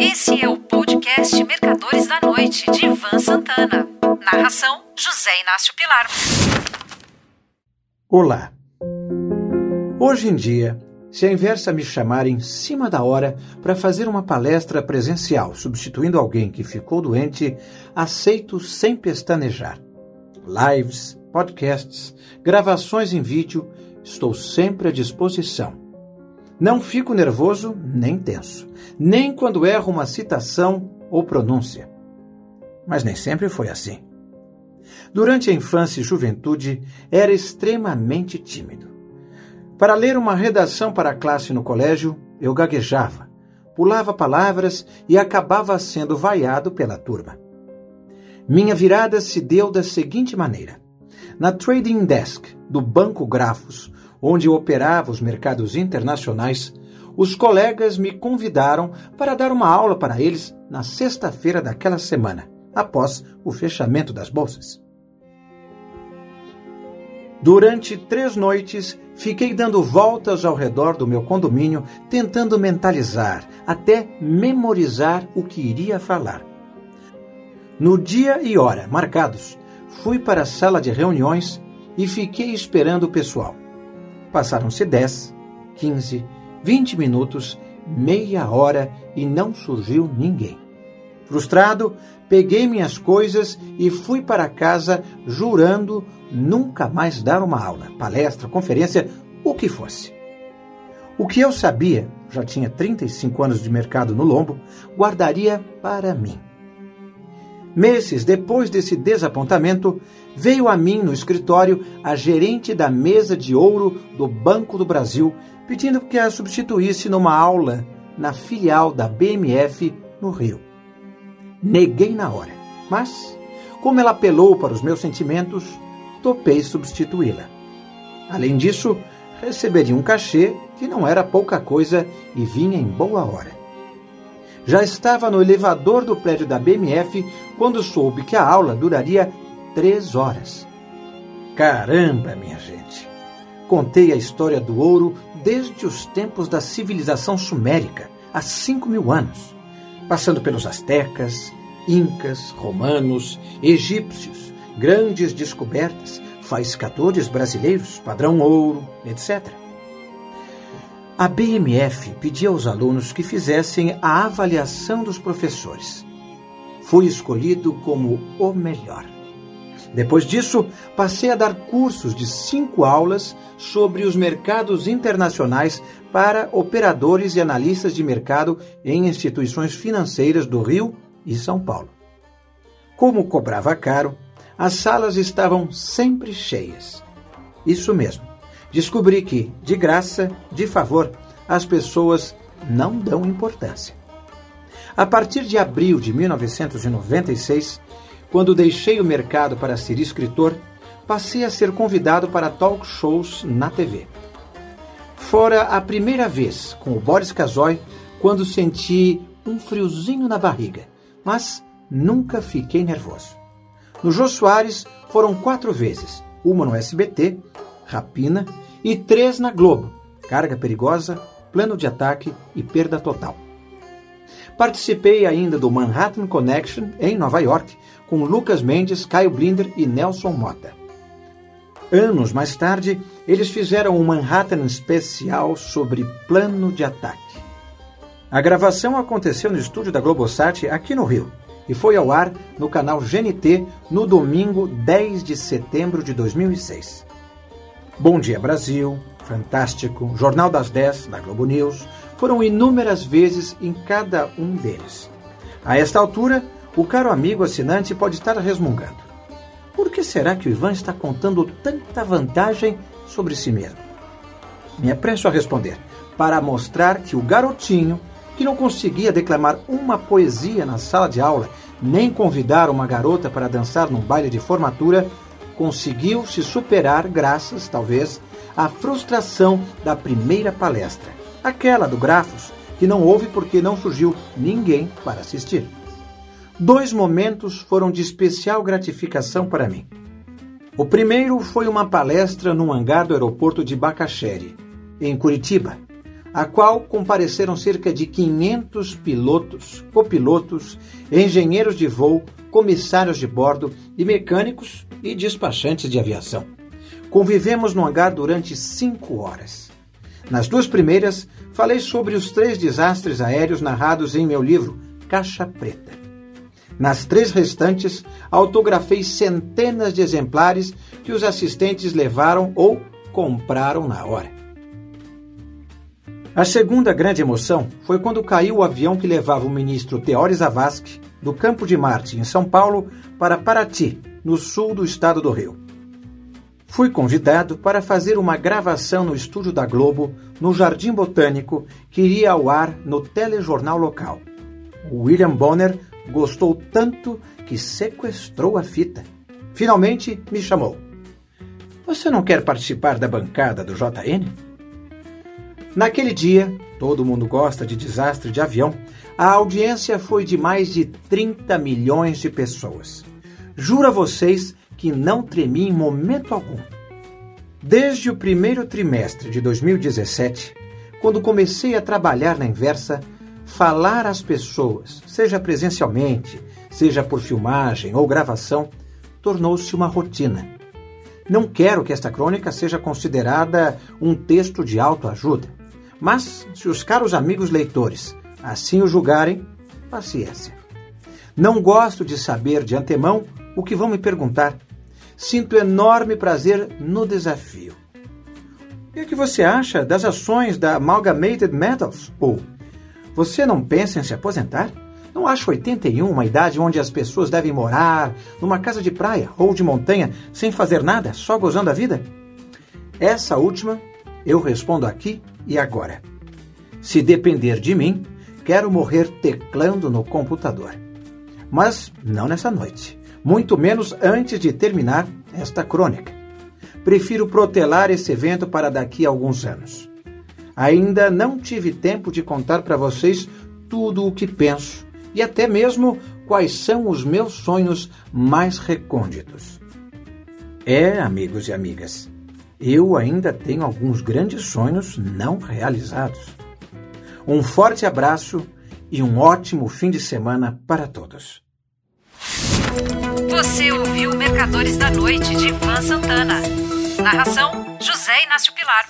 Esse é o podcast Mercadores da Noite, de Ivan Santana. Narração: José Inácio Pilar. Olá. Hoje em dia, se a inversa me chamar em cima da hora para fazer uma palestra presencial, substituindo alguém que ficou doente, aceito sem pestanejar. Lives, podcasts, gravações em vídeo, estou sempre à disposição. Não fico nervoso nem tenso, nem quando erro uma citação ou pronúncia. Mas nem sempre foi assim. Durante a infância e juventude, era extremamente tímido. Para ler uma redação para a classe no colégio, eu gaguejava, pulava palavras e acabava sendo vaiado pela turma. Minha virada se deu da seguinte maneira: na trading desk do Banco Grafos, onde operava os mercados internacionais, os colegas me convidaram para dar uma aula para eles na sexta-feira daquela semana, após o fechamento das bolsas. Durante três noites, fiquei dando voltas ao redor do meu condomínio, tentando mentalizar, até memorizar o que iria falar. No dia e hora marcados, fui para a sala de reuniões e fiquei esperando o pessoal. Passaram-se 10, 15, 20 minutos, meia hora e não surgiu ninguém. Frustrado, peguei minhas coisas e fui para casa jurando nunca mais dar uma aula, palestra, conferência, o que fosse. O que eu sabia, já tinha 35 anos de mercado no lombo, guardaria para mim. Meses depois desse desapontamento, veio a mim no escritório a gerente da mesa de ouro do Banco do Brasil, pedindo que a substituísse numa aula na filial da BMF no Rio. Neguei na hora, mas, como ela apelou para os meus sentimentos, topei substituí-la. Além disso, receberia um cachê que não era pouca coisa e vinha em boa hora. Já estava no elevador do prédio da BMF quando soube que a aula duraria três horas. Caramba, minha gente! Contei a história do ouro desde os tempos da civilização sumérica, há cinco mil anos, passando pelos astecas, incas, romanos, egípcios, grandes descobertas, faiscadores brasileiros, padrão ouro, etc. A BMF pedia aos alunos que fizessem a avaliação dos professores. Fui escolhido como o melhor. Depois disso, passei a dar cursos de cinco aulas sobre os mercados internacionais para operadores e analistas de mercado em instituições financeiras do Rio e São Paulo. Como cobrava caro, as salas estavam sempre cheias. Isso mesmo descobri que, de graça, de favor, as pessoas não dão importância. A partir de abril de 1996, quando deixei o mercado para ser escritor, passei a ser convidado para talk shows na TV. Fora a primeira vez com o Boris Casoy, quando senti um friozinho na barriga, mas nunca fiquei nervoso. No Jô Soares foram quatro vezes, uma no SBT rapina, e três na Globo, carga perigosa, plano de ataque e perda total. Participei ainda do Manhattan Connection em Nova York, com Lucas Mendes, Caio Blinder e Nelson Mota. Anos mais tarde, eles fizeram um Manhattan especial sobre plano de ataque. A gravação aconteceu no estúdio da Globosat aqui no Rio e foi ao ar no canal GNT no domingo 10 de setembro de 2006. Bom Dia Brasil, Fantástico, Jornal das 10 da Globo News foram inúmeras vezes em cada um deles. A esta altura, o caro amigo assinante pode estar resmungando. Por que será que o Ivan está contando tanta vantagem sobre si mesmo? Me apresso a responder, para mostrar que o garotinho, que não conseguia declamar uma poesia na sala de aula, nem convidar uma garota para dançar num baile de formatura, conseguiu se superar graças, talvez, à frustração da primeira palestra, aquela do Grafos, que não houve porque não surgiu ninguém para assistir. Dois momentos foram de especial gratificação para mim. O primeiro foi uma palestra no hangar do aeroporto de Bacacheri, em Curitiba, a qual compareceram cerca de 500 pilotos, copilotos, engenheiros de voo, comissários de bordo e mecânicos e despachantes de aviação. Convivemos no hangar durante cinco horas. Nas duas primeiras, falei sobre os três desastres aéreos narrados em meu livro Caixa Preta. Nas três restantes, autografei centenas de exemplares que os assistentes levaram ou compraram na hora. A segunda grande emoção foi quando caiu o avião que levava o ministro Teori Zavascki do Campo de Marte, em São Paulo, para Paraty, no sul do estado do Rio. Fui convidado para fazer uma gravação no estúdio da Globo, no Jardim Botânico, que iria ao ar no telejornal local. William Bonner gostou tanto que sequestrou a fita. Finalmente me chamou. Você não quer participar da bancada do JN? Naquele dia, todo mundo gosta de desastre de avião, a audiência foi de mais de 30 milhões de pessoas. Juro a vocês que não tremi em momento algum. Desde o primeiro trimestre de 2017, quando comecei a trabalhar na inversa, falar às pessoas, seja presencialmente, seja por filmagem ou gravação, tornou-se uma rotina. Não quero que esta crônica seja considerada um texto de autoajuda. Mas, se os caros amigos leitores assim o julgarem, paciência. Não gosto de saber de antemão o que vão me perguntar. Sinto enorme prazer no desafio. O que você acha das ações da Amalgamated Metals? Ou você não pensa em se aposentar? Não acha 81 uma idade onde as pessoas devem morar numa casa de praia ou de montanha sem fazer nada, só gozando a vida? Essa última eu respondo aqui e agora. Se depender de mim, quero morrer teclando no computador. Mas não nessa noite, muito menos antes de terminar esta crônica. Prefiro protelar esse evento para daqui a alguns anos. Ainda não tive tempo de contar para vocês tudo o que penso e até mesmo quais são os meus sonhos mais recônditos. É, amigos e amigas, eu ainda tenho alguns grandes sonhos não realizados. Um forte abraço e um ótimo fim de semana para todos. Você ouviu Mercadores da Noite de Ivan Santana. Narração: José Inácio Pilar.